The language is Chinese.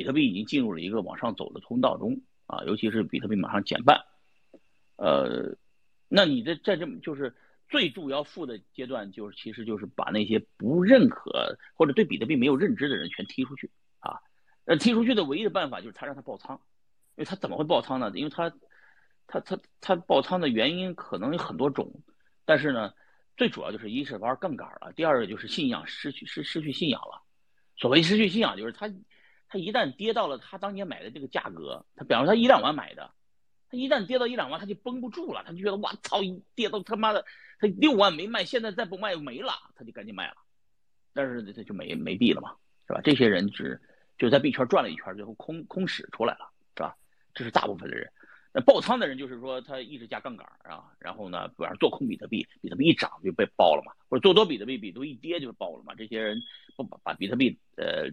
比特币已经进入了一个往上走的通道中啊，尤其是比特币马上减半，呃，那你的在这么就是最主要负的阶段，就是其实就是把那些不认可或者对比特币没有认知的人全踢出去啊。那踢出去的唯一的办法就是他让他爆仓，因为他怎么会爆仓呢？因为他他他他爆仓的原因可能有很多种，但是呢，最主要就是一是玩杠杆了，第二个就是信仰失去失失去信仰了。所谓失去信仰，就是他。他一旦跌到了他当年买的这个价格，他比方说他一两万买的，他一旦跌到一两万，他就绷不住了，他就觉得哇操，跌到他妈的，他六万没卖，现在再不卖没了，他就赶紧卖了，但是他就没没币了嘛，是吧？这些人只就在币圈转了一圈，最后空空使出来了，是吧？这是大部分的人。那爆仓的人就是说他一直加杠杆啊，然后呢，比方做空比特币，比特币一涨就被爆了嘛，或者做多比特币，比特币一跌就爆了嘛，这些人不把把比特币呃离。